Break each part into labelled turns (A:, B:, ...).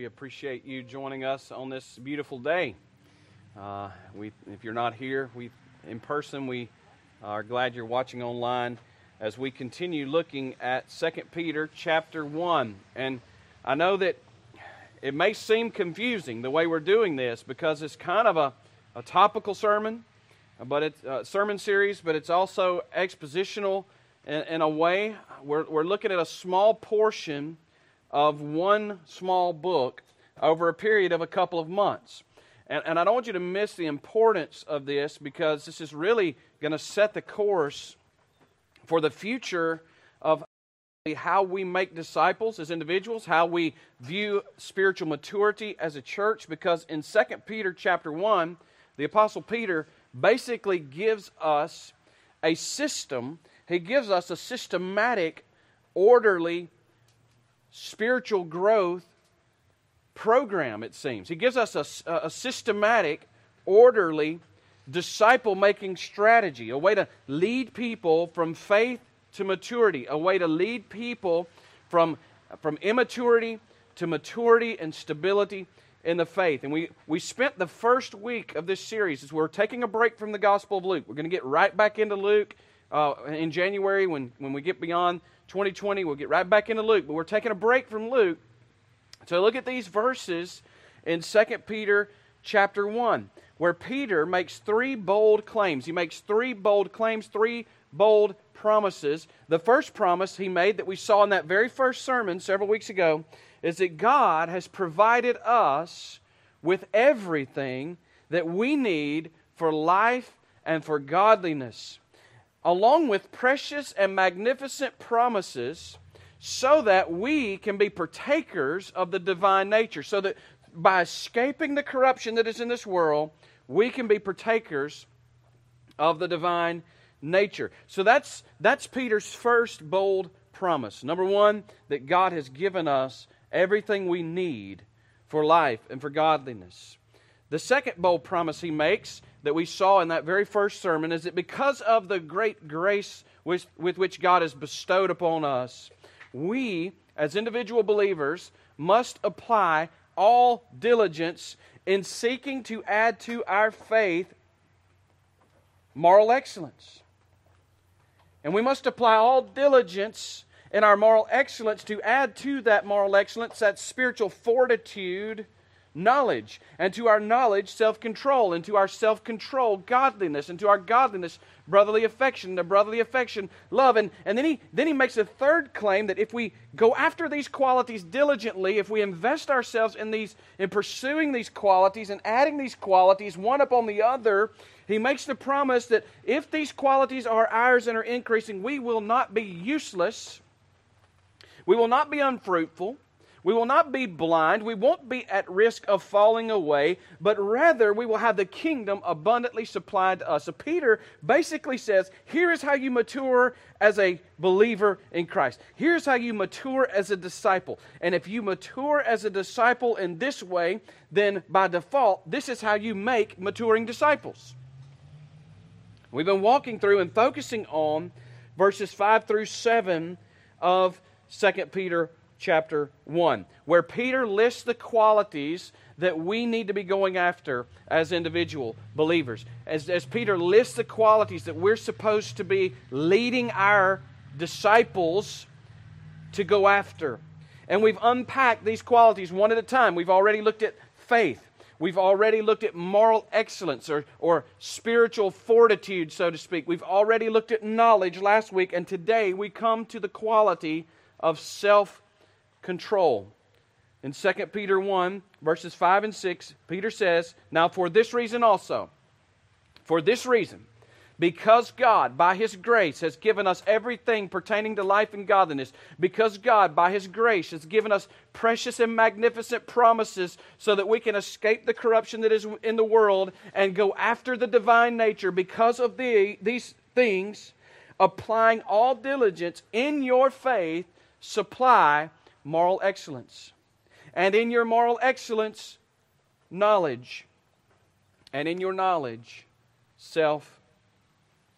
A: We appreciate you joining us on this beautiful day. Uh, we, if you're not here we, in person, we are glad you're watching online as we continue looking at 2 Peter chapter 1. And I know that it may seem confusing the way we're doing this because it's kind of a, a topical sermon, but it's a sermon series, but it's also expositional in, in a way. We're, we're looking at a small portion of one small book over a period of a couple of months. And, and I don't want you to miss the importance of this because this is really going to set the course for the future of how we make disciples as individuals, how we view spiritual maturity as a church because in 2 Peter chapter 1, the apostle Peter basically gives us a system, he gives us a systematic, orderly spiritual growth program, it seems. He gives us a, a systematic, orderly, disciple making strategy, a way to lead people from faith to maturity, a way to lead people from, from immaturity to maturity and stability in the faith. And we, we spent the first week of this series as we're taking a break from the Gospel of Luke. We're going to get right back into Luke uh, in January when, when we get beyond 2020. We'll get right back into Luke, but we're taking a break from Luke to look at these verses in 2 Peter chapter 1, where Peter makes three bold claims. He makes three bold claims, three bold promises. The first promise he made that we saw in that very first sermon several weeks ago is that God has provided us with everything that we need for life and for godliness along with precious and magnificent promises, so that we can be partakers of the divine nature. So that by escaping the corruption that is in this world, we can be partakers of the divine nature. So that's, that's Peter's first bold promise. Number one, that God has given us everything we need for life and for godliness. The second bold promise he makes that we saw in that very first sermon is that because of the great grace with, with which God has bestowed upon us, we, as individual believers, must apply all diligence in seeking to add to our faith moral excellence. And we must apply all diligence in our moral excellence to add to that moral excellence that spiritual fortitude knowledge, and to our knowledge, self control, and to our self control, godliness, and to our godliness, brotherly affection, to brotherly affection, love. And, and then, he, then he makes a third claim that if we go after these qualities diligently, if we invest ourselves in, these, in pursuing these qualities and adding these qualities one upon the other, he makes the promise that if these qualities are ours and are increasing, we will not be useless, we will not be unfruitful we will not be blind. We won't be at risk of falling away, but rather we will have the kingdom abundantly supplied to us. So Peter basically says, here is how you mature as a believer in Christ. Here's how you mature as a disciple. And if you mature as a disciple in this way, then by default, this is how you make maturing disciples. We've been walking through and focusing on verses 5 through 7 of 2 Peter chapter 1, where Peter lists the qualities that we need to be going after as individual believers. As, as Peter lists the qualities that we're supposed to be leading our disciples to go after. And we've unpacked these qualities one at a time. We've already looked at faith. We've already looked at moral excellence or, or spiritual fortitude, so to speak. We've already looked at knowledge last week, and today we come to the quality of self control. In 2 Peter 1, verses 5 and 6, Peter says, Now for this reason also, for this reason, because God, by His grace, has given us everything pertaining to life and godliness, because God, by His grace, has given us precious and magnificent promises so that we can escape the corruption that is in the world and go after the divine nature, because of the, these things, applying all diligence in your faith, supply moral excellence. And in your moral excellence, knowledge. And in your knowledge, self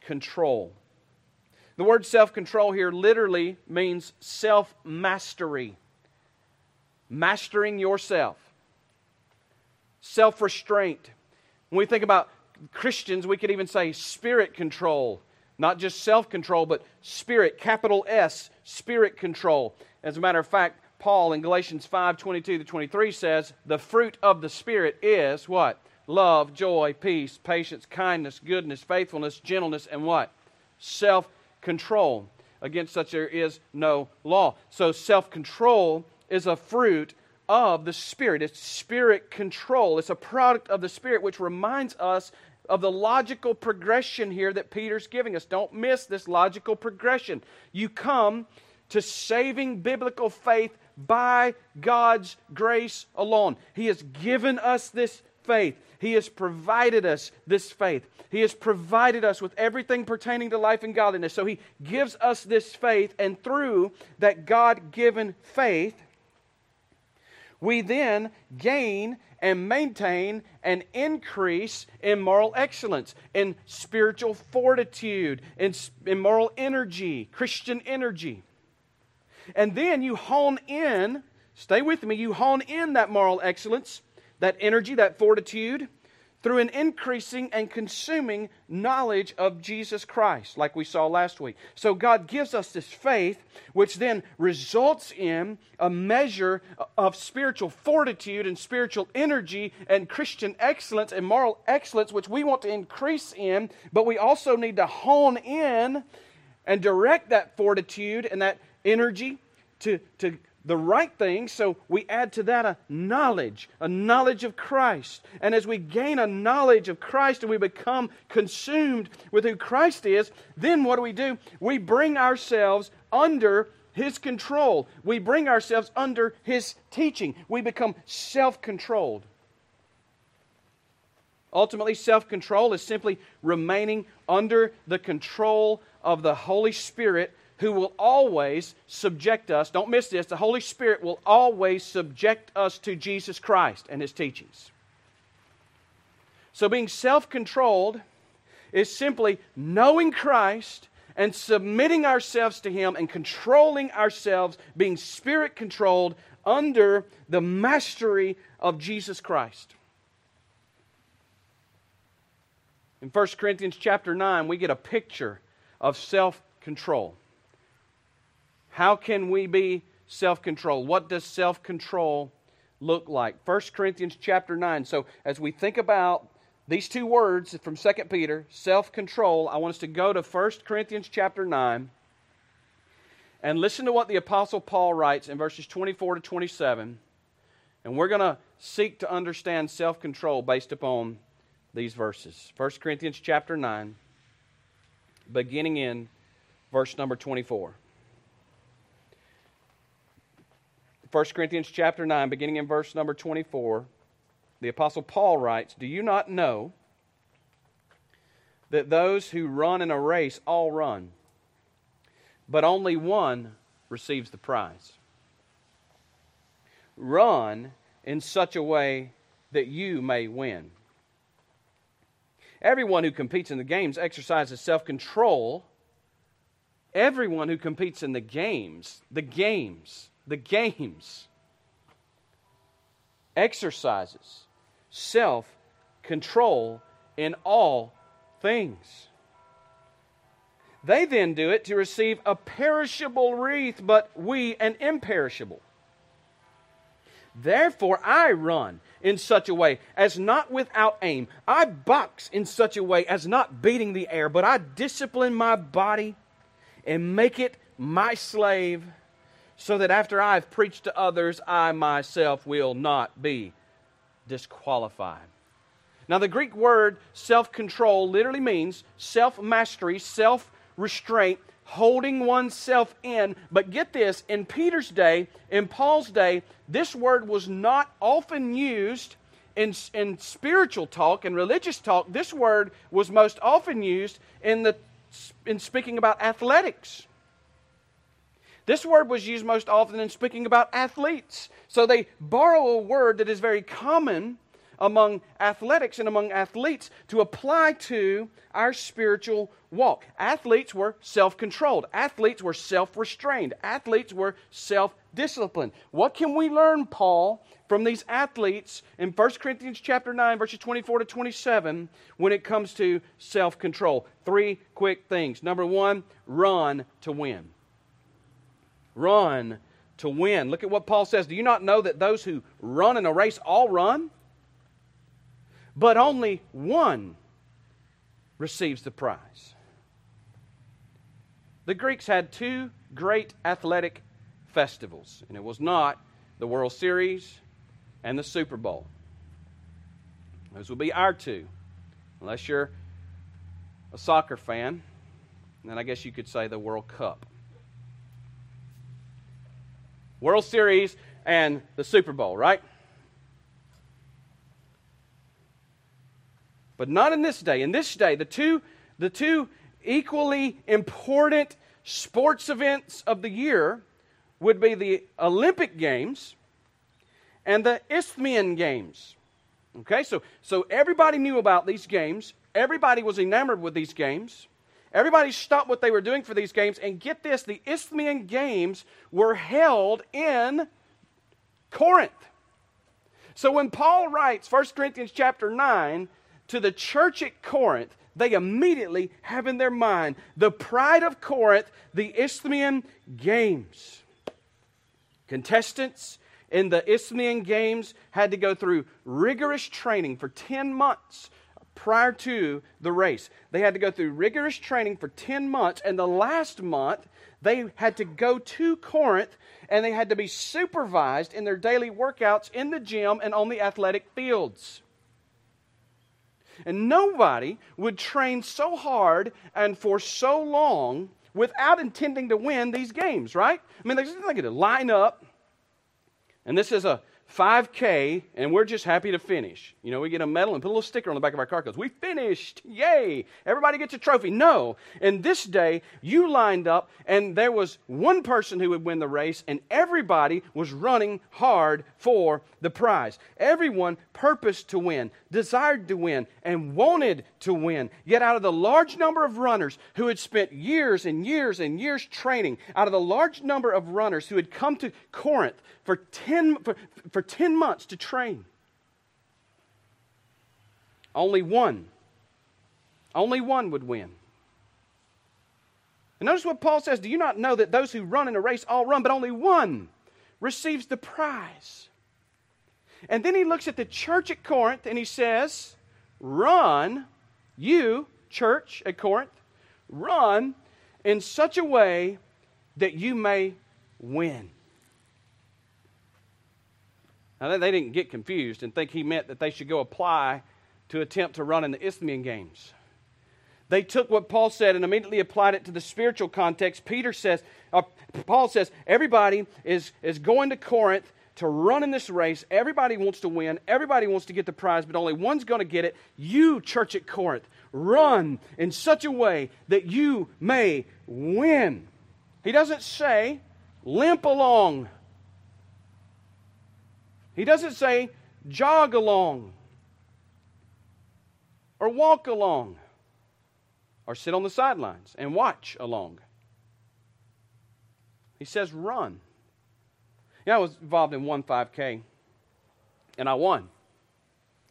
A: control. The word self control here literally means self mastery. mastering yourself, self restraint. When we think about Christians, we could even say spirit control, not just self control, but spirit, capital S, spirit control. As a matter of fact, Paul in Galatians 5 22 to 23 says, The fruit of the Spirit is what? Love, joy, peace, patience, kindness, goodness, faithfulness, gentleness, and what? Self control. Against such there is no law. So self control is a fruit of the Spirit. It's spirit control. It's a product of the Spirit, which reminds us of the logical progression here that Peter's giving us. Don't miss this logical progression. You come to saving biblical faith by God's grace alone. He has given us this faith. He has provided us this faith. He has provided us with everything pertaining to life and godliness. So He gives us this faith, and through that God given faith, we then gain and maintain and increase in moral excellence, in spiritual fortitude, in, in moral energy, Christian energy. And then you hone in, stay with me, you hone in that moral excellence, that energy, that fortitude, through an increasing and consuming knowledge of Jesus Christ, like we saw last week. So God gives us this faith, which then results in a measure of spiritual fortitude and spiritual energy and Christian excellence and moral excellence, which we want to increase in, but we also need to hone in and direct that fortitude and that energy to, to the right things. So we add to that a knowledge, a knowledge of Christ. And as we gain a knowledge of Christ and we become consumed with who Christ is, then what do we do? We bring ourselves under His control. We bring ourselves under His teaching. We become self controlled. Ultimately, self control is simply remaining under the control of the Holy Spirit who will always subject us. Don't miss this. The Holy Spirit will always subject us to Jesus Christ and his teachings. So, being self controlled is simply knowing Christ and submitting ourselves to Him and controlling ourselves, being spirit controlled under the mastery of Jesus Christ. In 1 Corinthians chapter 9, we get a picture of self control. How can we be self control? What does self control look like? 1 Corinthians chapter 9. So, as we think about these two words from 2 Peter, self control, I want us to go to 1 Corinthians chapter 9 and listen to what the Apostle Paul writes in verses 24 to 27. And we're going to seek to understand self control based upon these verses. 1 Corinthians chapter 9, beginning in verse number 24. 1 Corinthians chapter 9, beginning in verse number 24, the Apostle Paul writes, Do you not know that those who run in a race all run, but only one receives the prize? Run in such a way that you may win. Everyone who competes in the games exercises self control. Everyone who competes in the games, the games, the games, exercises self control in all things. They then do it to receive a perishable wreath, but we an imperishable. Therefore, I run in such a way as not without aim. I box in such a way as not beating the air, but I discipline my body and make it my slave so that after I've preached to others, I myself will not be disqualified. Now, the Greek word self control literally means self mastery, self restraint, holding oneself in. But get this in Peter's day, in Paul's day, this word was not often used in, in spiritual talk and religious talk. This word was most often used in, the, in speaking about athletics. This word was used most often in speaking about athletes. So they borrow a word that is very common among athletics and among athletes to apply to our spiritual walk. Athletes were self controlled, athletes were self restrained, athletes were self discipline. What can we learn, Paul, from these athletes in 1 Corinthians chapter 9, verses 24 to 27, when it comes to self control? Three quick things. Number one, run to win. Run to win. Look at what Paul says. Do you not know that those who run in a race all run? But only one receives the prize. The Greeks had two great athletic festivals, and it was not the World Series and the Super Bowl. Those will be our two, unless you're a soccer fan, then I guess you could say the World Cup. World Series and the Super Bowl, right? But not in this day. In this day, the two, the two equally important sports events of the year would be the Olympic Games and the Isthmian Games. Okay, so, so everybody knew about these games. Everybody was enamored with these games. Everybody stopped what they were doing for these games. And get this the Isthmian Games were held in Corinth. So when Paul writes 1 Corinthians chapter 9 to the church at Corinth, they immediately have in their mind the pride of Corinth, the Isthmian Games. Contestants in the Isthmian Games had to go through rigorous training for 10 months prior to the race. They had to go through rigorous training for 10 months, and the last month, they had to go to Corinth and they had to be supervised in their daily workouts in the gym and on the athletic fields. And nobody would train so hard and for so long without intending to win these games, right? I mean, they're going to line up, and this is a 5K, and we're just happy to finish. You know, we get a medal and put a little sticker on the back of our car because we finished. Yay! Everybody gets a trophy. No. In this day, you lined up, and there was one person who would win the race, and everybody was running hard for the prize. Everyone purposed to win, desired to win, and wanted to win. Yet, out of the large number of runners who had spent years and years and years training, out of the large number of runners who had come to Corinth for 10, for, for 10 months to train. Only one, only one would win. And notice what Paul says Do you not know that those who run in a race all run, but only one receives the prize? And then he looks at the church at Corinth and he says, Run, you, church at Corinth, run in such a way that you may win. Now, they didn't get confused and think he meant that they should go apply to attempt to run in the Isthmian Games. They took what Paul said and immediately applied it to the spiritual context. Peter says, uh, Paul says, everybody is, is going to Corinth to run in this race. Everybody wants to win. Everybody wants to get the prize, but only one's going to get it. You, church at Corinth, run in such a way that you may win. He doesn't say, limp along he doesn't say jog along or walk along or sit on the sidelines and watch along. He says run. Yeah, I was involved in one 5K and I won.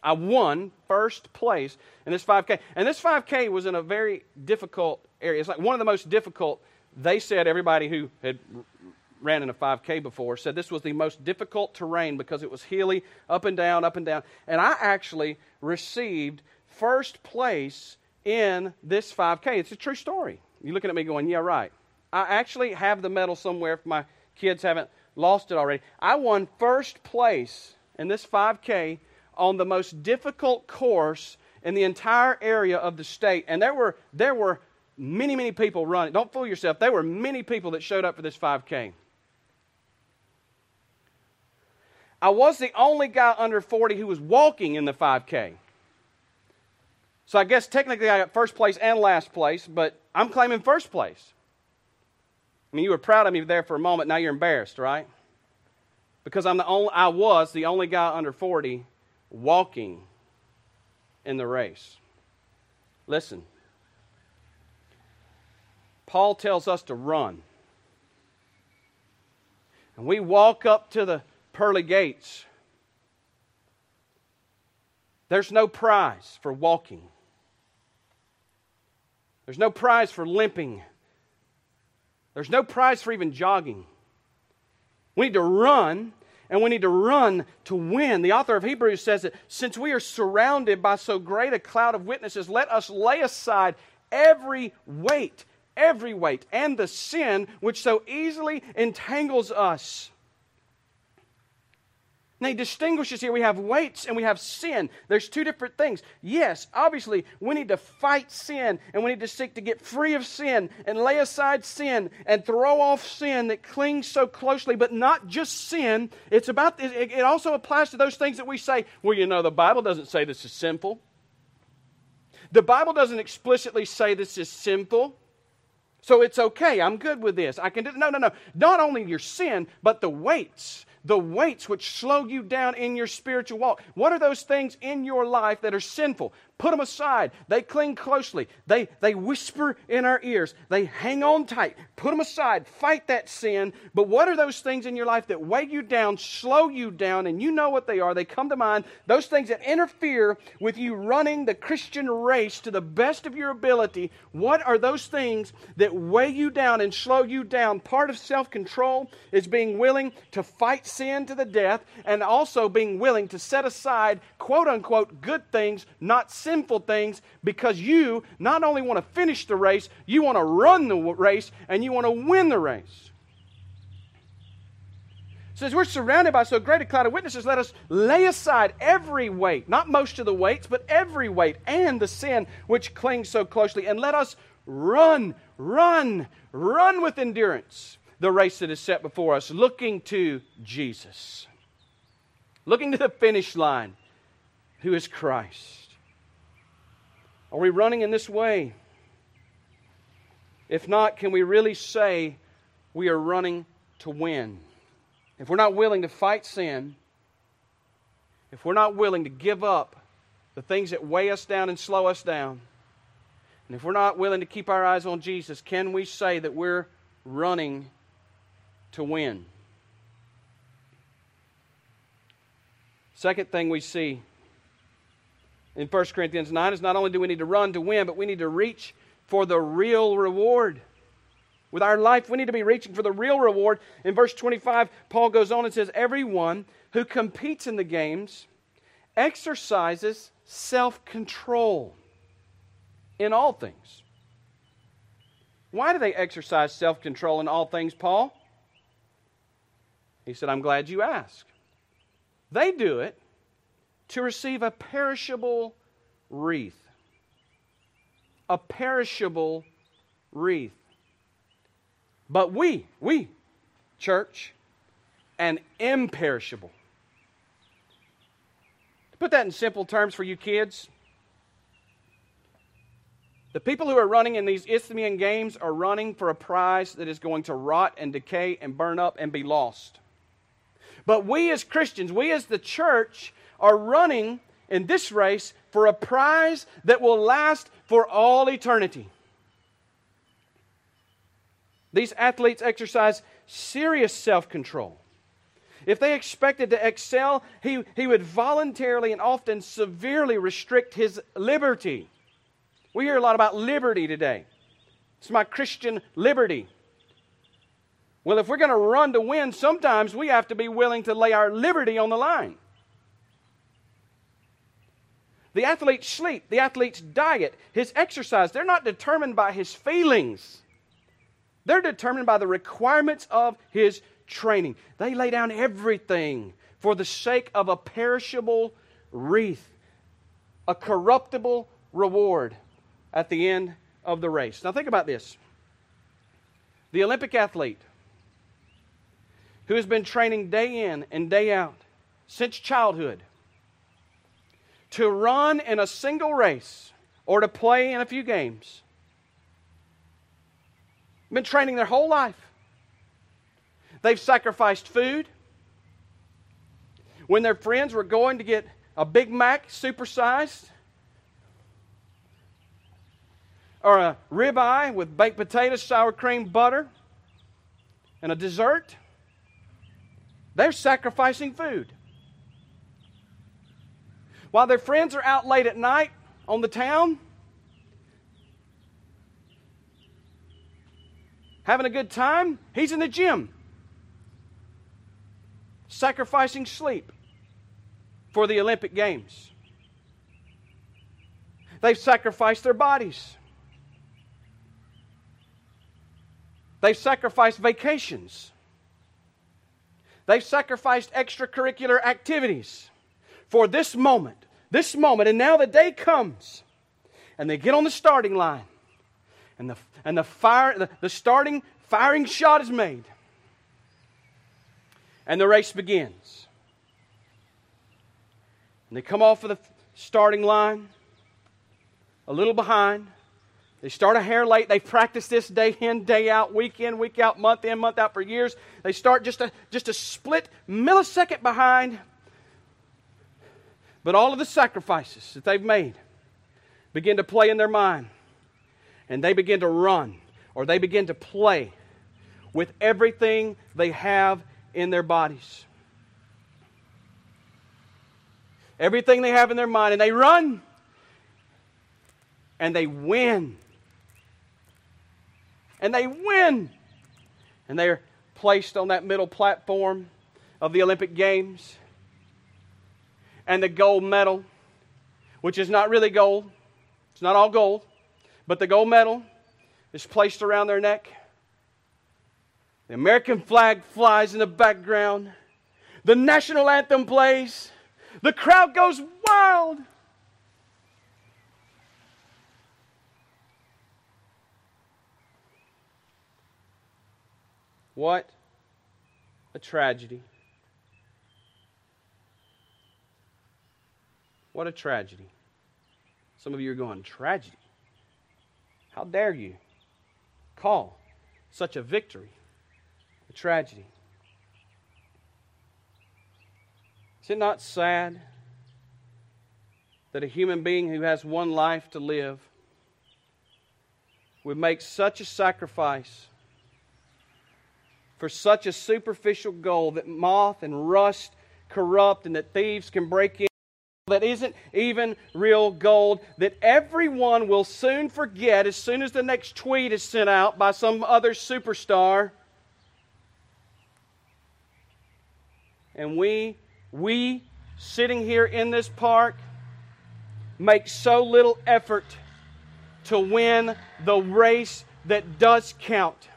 A: I won first place in this 5K. And this 5K was in a very difficult area. It's like one of the most difficult, they said, everybody who had ran in a 5K before, said this was the most difficult terrain because it was hilly, up and down, up and down. And I actually received first place in this 5K. It's a true story. You're looking at me going, yeah, right. I actually have the medal somewhere if my kids haven't lost it already. I won first place in this 5K on the most difficult course in the entire area of the state. And there were, there were many, many people running. Don't fool yourself. There were many people that showed up for this 5K. I was the only guy under 40 who was walking in the 5K. So I guess technically I got first place and last place, but I'm claiming first place. I mean, you were proud of me there for a moment, now you're embarrassed, right? Because I'm the only, I was the only guy under 40 walking in the race. Listen, Paul tells us to run. and we walk up to the pearly gates, there's no prize for walking. There's no prize for limping. There's no prize for even jogging. We need to run, and we need to run to win. The author of Hebrews says that since we are surrounded by so great a cloud of witnesses, let us lay aside every weight, every weight, and the sin which so easily entangles us now, he distinguishes here we have weights and we have sin. There's two different things. Yes, obviously, we need to fight sin and we need to seek to get free of sin and lay aside sin and throw off sin that clings so closely, but not just sin. It's about, it, also applies to those things that we say, well, you know, the Bible doesn't say this is sinful. The Bible doesn't explicitly say this is sinful. So it's okay. I'm good with this. I can do. No, no, no. Not only your sin, but the weights the weights which slow you down in your spiritual walk. What are those things in your life that are sinful? Put them aside. They cling closely. They, they whisper in our ears. They hang on tight. Put them aside. Fight that sin. But what are those things in your life that weigh you down, slow you down, and you know what they are? They come to mind. Those things that interfere with you running the Christian race to the best of your ability. What are those things that weigh you down and slow you down? Part of self control is being willing to fight sin to the death and also being willing to set aside, quote unquote, good things, not sin sinful things because you not only want to finish the race, you want to run the race and you want to win the race. Says we're surrounded by so great a cloud of witnesses, let us lay aside every weight, not most of the weights, but every weight and the sin which clings so closely, and let us run, run, run with endurance the race that is set before us, looking to Jesus, looking to the finish line, who is Christ. Are we running in this way? If not, can we really say we are running to win? If we're not willing to fight sin, if we're not willing to give up the things that weigh us down and slow us down, and if we're not willing to keep our eyes on Jesus, can we say that we're running to win? Second thing we see in 1 Corinthians 9 is not only do we need to run to win, but we need to reach for the real reward. With our life, we need to be reaching for the real reward. In verse 25, Paul goes on and says, Everyone who competes in the games exercises self control in all things. Why do they exercise self control in all things, Paul? He said, I'm glad you asked. They do it to receive a perishable wreath. A perishable wreath. But we, we, church, an imperishable. To put that in simple terms for you kids, the people who are running in these Isthmian games are running for a prize that is going to rot and decay and burn up and be lost. But we as Christians, we as the church, are running in this race for a prize that will last for all eternity. These athletes exercise serious self control. If they expected to excel, he, he would voluntarily and often severely restrict his liberty. We hear a lot about liberty today. It's my Christian liberty. Well, if we're going to run to win, sometimes we have to be willing to lay our liberty on the line. The athlete's sleep, the athlete's diet, his exercise, they're not determined by his feelings. They're determined by the requirements of his training. They lay down everything for the sake of a perishable wreath, a corruptible reward at the end of the race. Now, think about this the Olympic athlete who has been training day in and day out since childhood to run in a single race or to play in a few games. Been training their whole life. They've sacrificed food. When their friends were going to get a Big Mac supersized, or a ribeye with baked potatoes, sour cream, butter, and a dessert, They're sacrificing food. While their friends are out late at night on the town, having a good time, he's in the gym, sacrificing sleep for the Olympic Games. They've sacrificed their bodies. They've sacrificed vacations. They've sacrificed extracurricular activities for this moment, this moment. And now the day comes, and they get on the starting line, and the, and the, fire, the, the starting firing shot is made, and the race begins. And they come off of the starting line, a little behind. They start a hair late. They practice this day in, day out, week in, week out, month in, month out for years. They start just a, just a split millisecond behind. But all of the sacrifices that they've made begin to play in their mind. And they begin to run or they begin to play with everything they have in their bodies. Everything they have in their mind. And they run and they win. And they win. And they're placed on that middle platform of the Olympic Games. And the gold medal, which is not really gold, it's not all gold, but the gold medal is placed around their neck. The American flag flies in the background. The national anthem plays. The crowd goes wild. What a tragedy. What a tragedy. Some of you are going, tragedy? How dare you call such a victory a tragedy? Is it not sad that a human being who has one life to live would make such a sacrifice for such a superficial goal that moth and rust corrupt and that thieves can break in? That isn't even real gold that everyone will soon forget as soon as the next tweet is sent out by some other superstar. And we, we sitting here in this park, make so little effort to win the race that does count.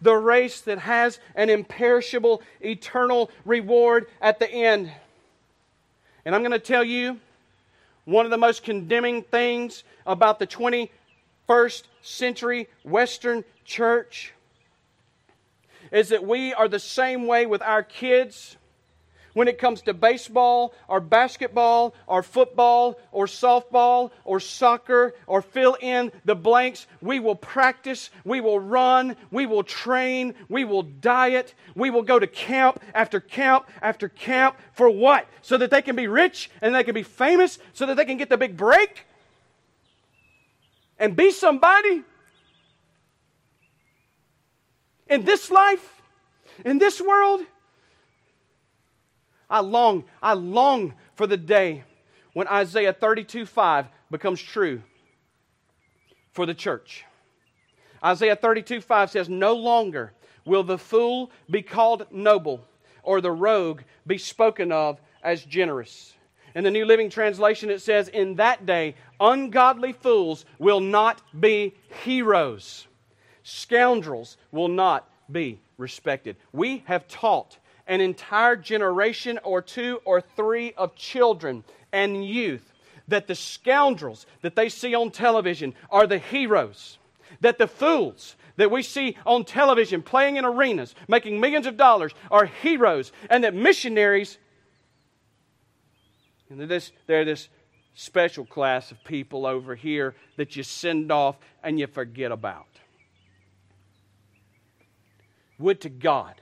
A: The race that has an imperishable, eternal reward at the end. And I'm going to tell you one of the most condemning things about the 21st century Western church is that we are the same way with our kids when it comes to baseball or basketball or football or softball or soccer or fill in the blanks, we will practice, we will run, we will train, we will diet, we will go to camp after camp after camp for what? So that they can be rich and they can be famous, so that they can get the big break and be somebody in this life, in this world. I long, I long for the day when Isaiah 32 5 becomes true for the church. Isaiah 32 5 says, No longer will the fool be called noble, or the rogue be spoken of as generous. In the New Living Translation, it says, In that day, ungodly fools will not be heroes, scoundrels will not be respected. We have taught an entire generation or two or three of children and youth that the scoundrels that they see on television are the heroes, that the fools that we see on television playing in arenas, making millions of dollars, are heroes, and that missionaries, and they're this, they're this special class of people over here that you send off and you forget about. Would to God,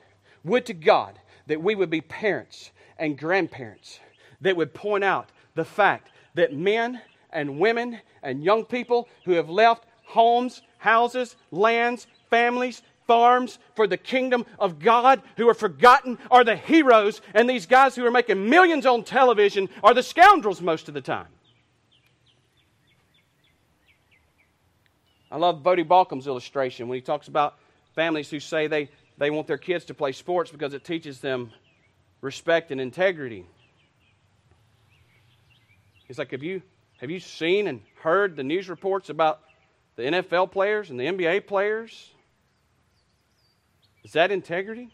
A: would to God that we would be parents and grandparents that would point out the fact that men and women and young people who have left homes, houses, lands, families, farms for the kingdom of God who are forgotten are the heroes, and these guys who are making millions on television are the scoundrels most of the time. I love Voddie Baucham's illustration when he talks about families who say they, they want their kids to play sports because it teaches them respect and integrity. It's like, have you, have you seen and heard the news reports about the NFL players and the NBA players? Is that integrity?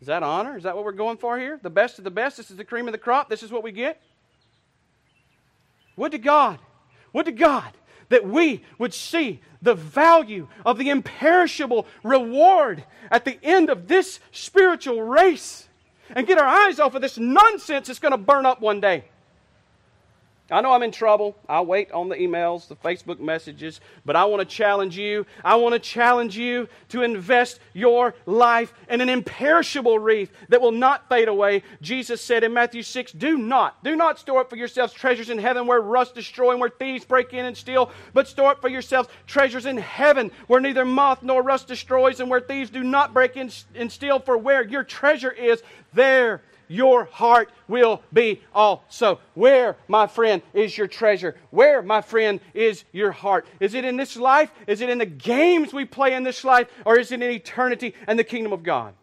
A: Is that honor? Is that what we're going for here? The best of the best? This is the cream of the crop? This is what we get? Would to God, would to God that we would see the value of the imperishable reward at the end of this spiritual race and get our eyes off of this nonsense that's going to burn up one day. I know I'm in trouble. I'll wait on the emails, the Facebook messages, but I want to challenge you. I want to challenge you to invest your life in an imperishable wreath that will not fade away. Jesus said in Matthew 6, Do not, do not store up for yourselves treasures in heaven where rust destroy and where thieves break in and steal, but store up for yourselves treasures in heaven where neither moth nor rust destroys and where thieves do not break in and steal. For where your treasure is, there your heart will be also. Where, my friend, is your treasure? Where, my friend, is your heart? Is it in this life? Is it in the games we play in this life? Or is it in eternity and the kingdom of God?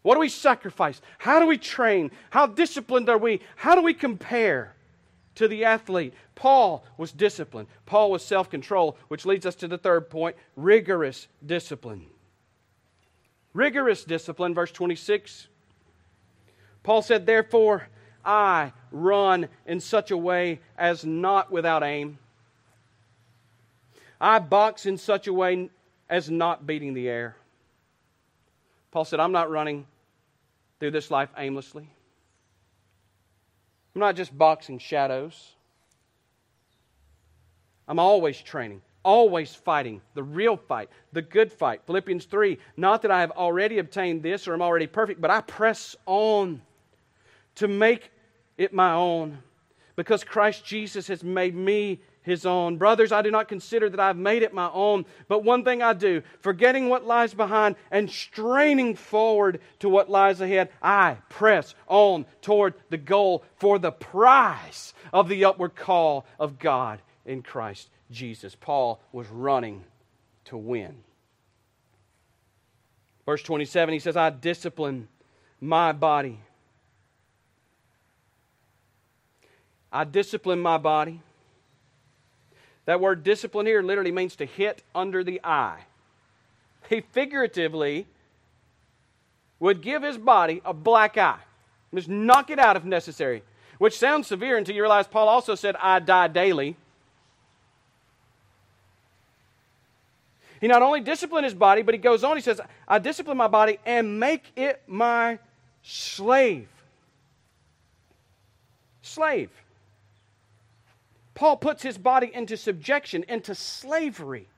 A: What do we sacrifice? How do we train? How disciplined are we? How do we compare to the athlete? Paul was disciplined. Paul was self control, which leads us to the third point rigorous discipline. Rigorous discipline, verse 26. Paul said, Therefore, I run in such a way as not without aim. I box in such a way as not beating the air. Paul said, I'm not running through this life aimlessly. I'm not just boxing shadows. I'm always training, always fighting the real fight, the good fight. Philippians 3 Not that I have already obtained this or am already perfect, but I press on to make it my own because Christ Jesus has made me his own. Brothers, I do not consider that I've made it my own, but one thing I do, forgetting what lies behind and straining forward to what lies ahead, I press on toward the goal for the prize of the upward call of God in Christ Jesus. Paul was running to win. Verse 27, he says, I discipline my body I discipline my body. That word discipline here literally means to hit under the eye. He figuratively would give his body a black eye. Just knock it out if necessary. Which sounds severe until you realize Paul also said, I die daily. He not only disciplined his body, but he goes on, he says, I discipline my body and make it my slave. Slave. Paul puts his body into subjection, into slavery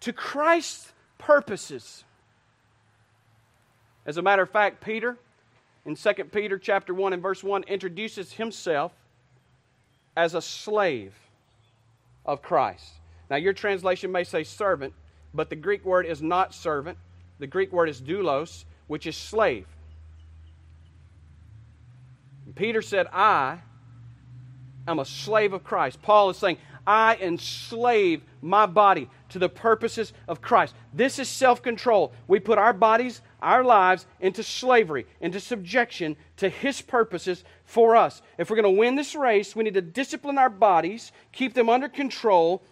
A: to Christ's purposes. As a matter of fact, Peter in 2 Peter chapter 1 and verse 1 introduces himself as a slave of Christ. Now your translation may say servant, but the Greek word is not servant. The Greek word is doulos, which is slave. Peter said, I I'm a slave of Christ. Paul is saying, I enslave my body to the purposes of Christ. This is self control. We put our bodies, our lives into slavery, into subjection to His purposes for us. If we're going to win this race, we need to discipline our bodies, keep them under control,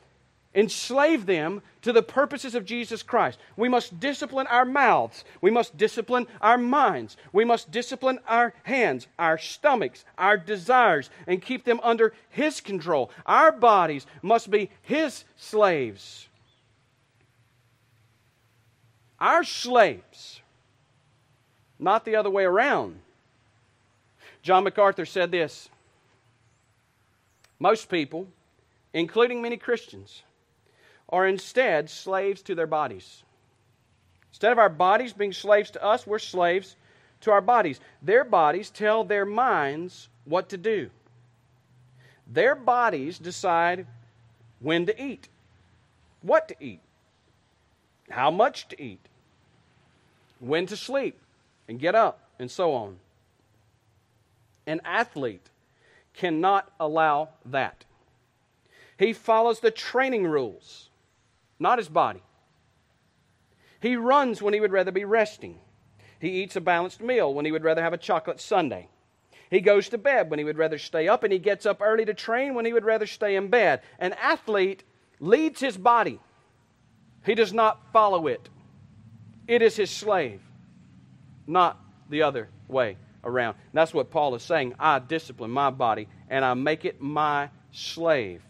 A: enslave them to the purposes of Jesus Christ. We must discipline our mouths. We must discipline our minds. We must discipline our hands, our stomachs, our desires, and keep them under His control. Our bodies must be His slaves. Our slaves, not the other way around. John MacArthur said this Most people, including many Christians, are instead slaves to their bodies. Instead of our bodies being slaves to us, we're slaves to our bodies. Their bodies tell their minds what to do. Their bodies decide when to eat, what to eat, how much to eat, when to sleep and get up, and so on. An athlete cannot allow that. He follows the training rules, not his body. He runs when he would rather be resting. He eats a balanced meal when he would rather have a chocolate sundae. He goes to bed when he would rather stay up, and he gets up early to train when he would rather stay in bed. An athlete leads his body, he does not follow it. It is his slave, not the other way around. And that's what Paul is saying. I discipline my body and I make it my slave.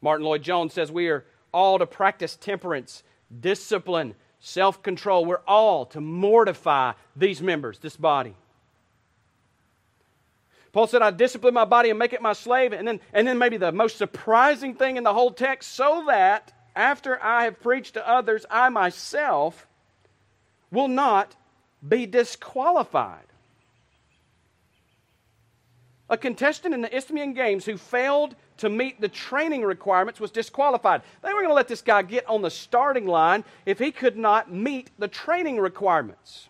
A: Martyn Lloyd-Jones says we are all to practice temperance, discipline, self control. We're all to mortify these members, this body. Paul said, I discipline my body and make it my slave. And then, and then maybe the most surprising thing in the whole text, so that after I have preached to others, I myself will not be disqualified. A contestant in the Isthmian Games who failed to meet the training requirements was disqualified. They were going to let this guy get on the starting line if he could not meet the training requirements.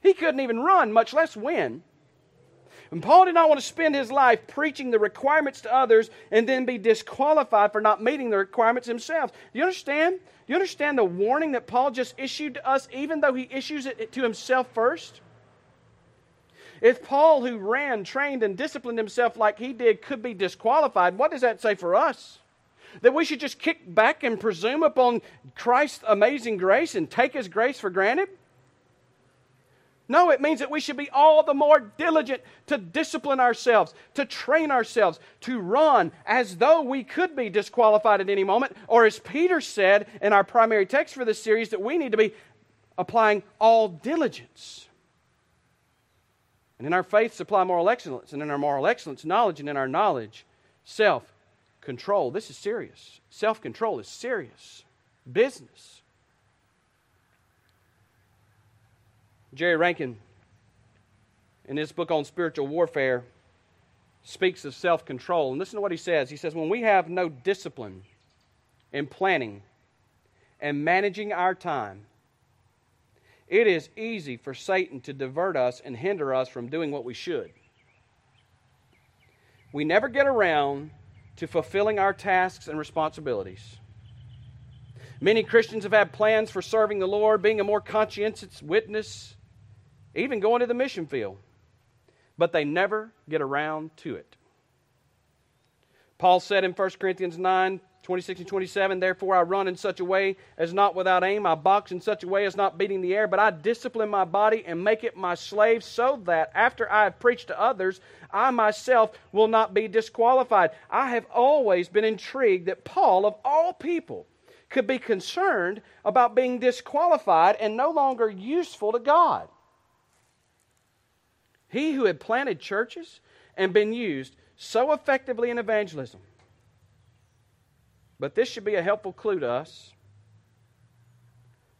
A: He couldn't even run, much less win. And Paul did not want to spend his life preaching the requirements to others and then be disqualified for not meeting the requirements himself. Do you understand? Do you understand the warning that Paul just issued to us, even though he issues it to himself first? If Paul, who ran, trained, and disciplined himself like he did, could be disqualified, what does that say for us? That we should just kick back and presume upon Christ's amazing grace and take his grace for granted? No, it means that we should be all the more diligent to discipline ourselves, to train ourselves, to run as though we could be disqualified at any moment. Or, as Peter said in our primary text for this series, that we need to be applying all diligence. And in our faith, supply moral excellence. And in our moral excellence, knowledge. And in our knowledge, self control. This is serious. Self control is serious business. Jerry Rankin, in his book on spiritual warfare, speaks of self control. And listen to what he says. He says, When we have no discipline in planning and managing our time, it is easy for Satan to divert us and hinder us from doing what we should. We never get around to fulfilling our tasks and responsibilities. Many Christians have had plans for serving the Lord, being a more conscientious witness, even going to the mission field, but they never get around to it. Paul said in 1 Corinthians 9 26 and 27, therefore I run in such a way as not without aim. I box in such a way as not beating the air, but I discipline my body and make it my slave so that after I have preached to others, I myself will not be disqualified. I have always been intrigued that Paul, of all people, could be concerned about being disqualified and no longer useful to God. He who had planted churches and been used so effectively in evangelism. But this should be a helpful clue to us.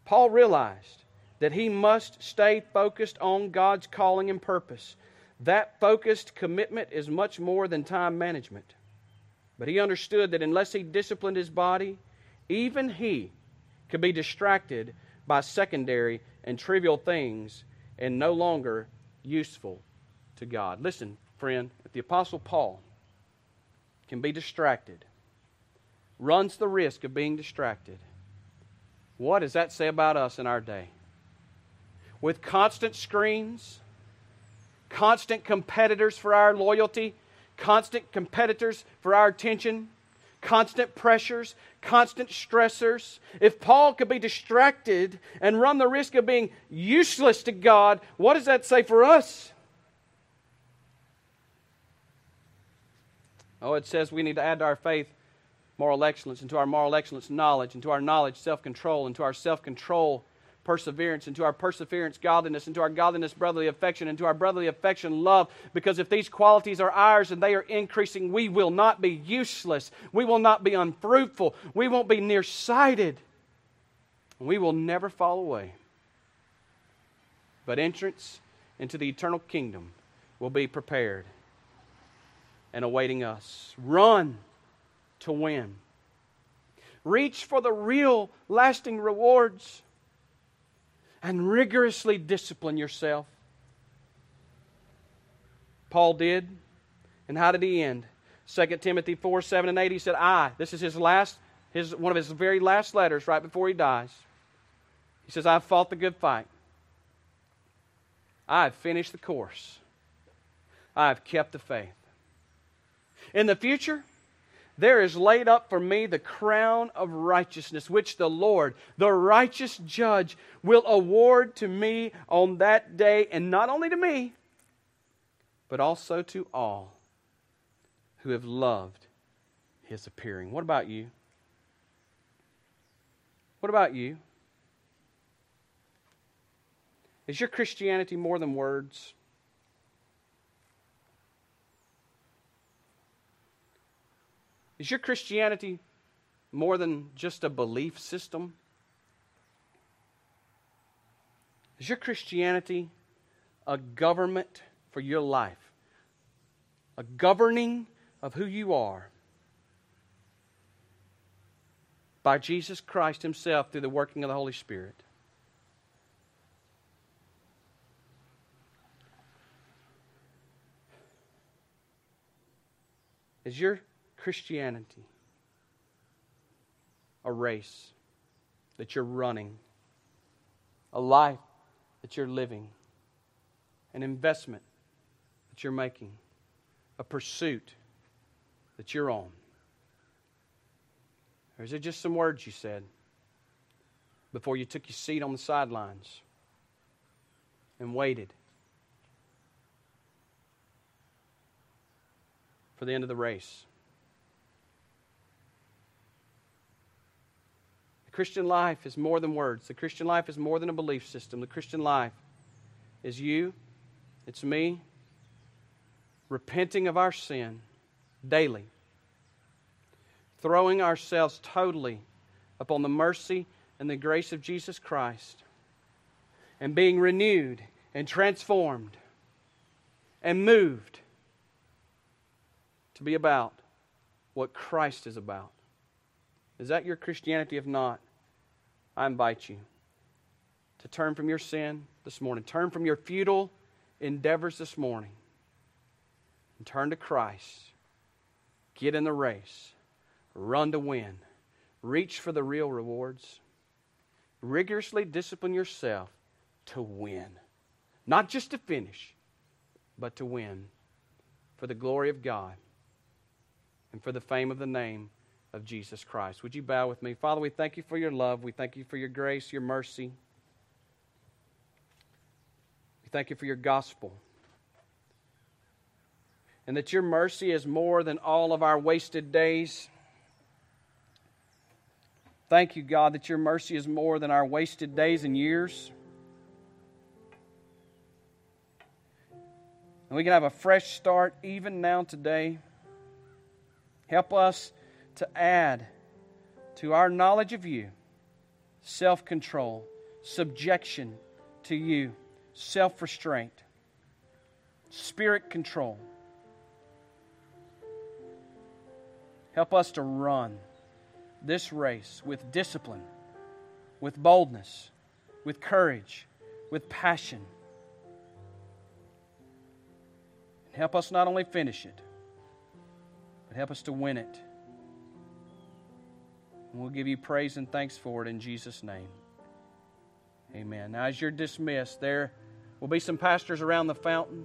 A: Paul realized that he must stay focused on God's calling and purpose. That focused commitment is much more than time management. But he understood that unless he disciplined his body, even he could be distracted by secondary and trivial things and no longer useful to God. Listen, friend, if the Apostle Paul can be distracted, runs the risk of being distracted, what does that say about us in our day? With constant screens, constant competitors for our loyalty, constant competitors for our attention, constant pressures, constant stressors. If Paul could be distracted and run the risk of being useless to God, what does that say for us? Oh, it says we need to add to our faith moral excellence, and to our moral excellence, knowledge, and to our knowledge, self control, and to our self control, perseverance, and to our perseverance, godliness, and to our godliness, brotherly affection, and to our brotherly affection, love. Because if these qualities are ours and they are increasing, we will not be useless. We will not be unfruitful. We won't be nearsighted. We will never fall away. But entrance into the eternal kingdom will be prepared and awaiting us. Run to win. Reach for the real lasting rewards and rigorously discipline yourself. Paul did. And how did he end? 2 Timothy 4 7 and 8, he said, I, this is his last, his, one of his very last letters right before he dies. He says, I've fought the good fight. I've finished the course. I've kept the faith. In the future, there is laid up for me the crown of righteousness, which the Lord, the righteous judge, will award to me on that day, and not only to me, but also to all who have loved his appearing. What about you? What about you? Is your Christianity more than words? Is your Christianity more than just a belief system? Is your Christianity a government for your life? A governing of who you are by Jesus Christ Himself through the working of the Holy Spirit. Is your Christianity a race that you're running, a life that you're living, an investment that you're making, a pursuit that you're on? Or is it just some words you said before you took your seat on the sidelines and waited for the end of the race? The Christian life is more than words. The Christian life is more than a belief system. The Christian life is you, it's me, repenting of our sin daily, throwing ourselves totally upon the mercy and the grace of Jesus Christ, and being renewed and transformed and moved to be about what Christ is about. Is that your Christianity? If not, I invite you to turn from your sin this morning, turn from your futile endeavors this morning, and turn to Christ Get in the race. Run to win. Reach for the real rewards. Rigorously discipline yourself to win. Not just to finish, but to win for the glory of God and for the fame of the name of Jesus Christ. Would you bow with me? Father, we thank you for your love. We thank you for your grace, your mercy. We thank you for your gospel and that your mercy is more than all of our wasted days. Thank you, God, that your mercy is more than our wasted days and years. And we can have a fresh start even now today. Help us to add to our knowledge of you self control, subjection to you, self restraint, spirit control. Help us to run this race with discipline, with boldness, with courage, with passion. And help us not only finish it, but help us to win it. And we'll give you praise and thanks for it in Jesus' name. Amen. Now, as you're dismissed, there will be some pastors around the fountain.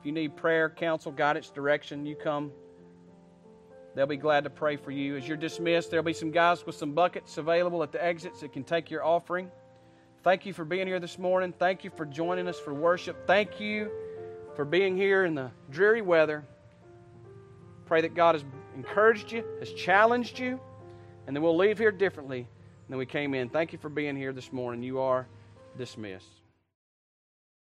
A: If you need prayer, counsel, guidance, direction, you come. They'll be glad to pray for you. As you're dismissed, there'll be some guys with some buckets available at the exits that can take your offering. Thank you for being here this morning. Thank you for joining us for worship. Thank you for being here in the dreary weather. Pray that God has encouraged you, has challenged you, and then we'll leave here differently than we came in. Thank you for being here this morning. You are dismissed.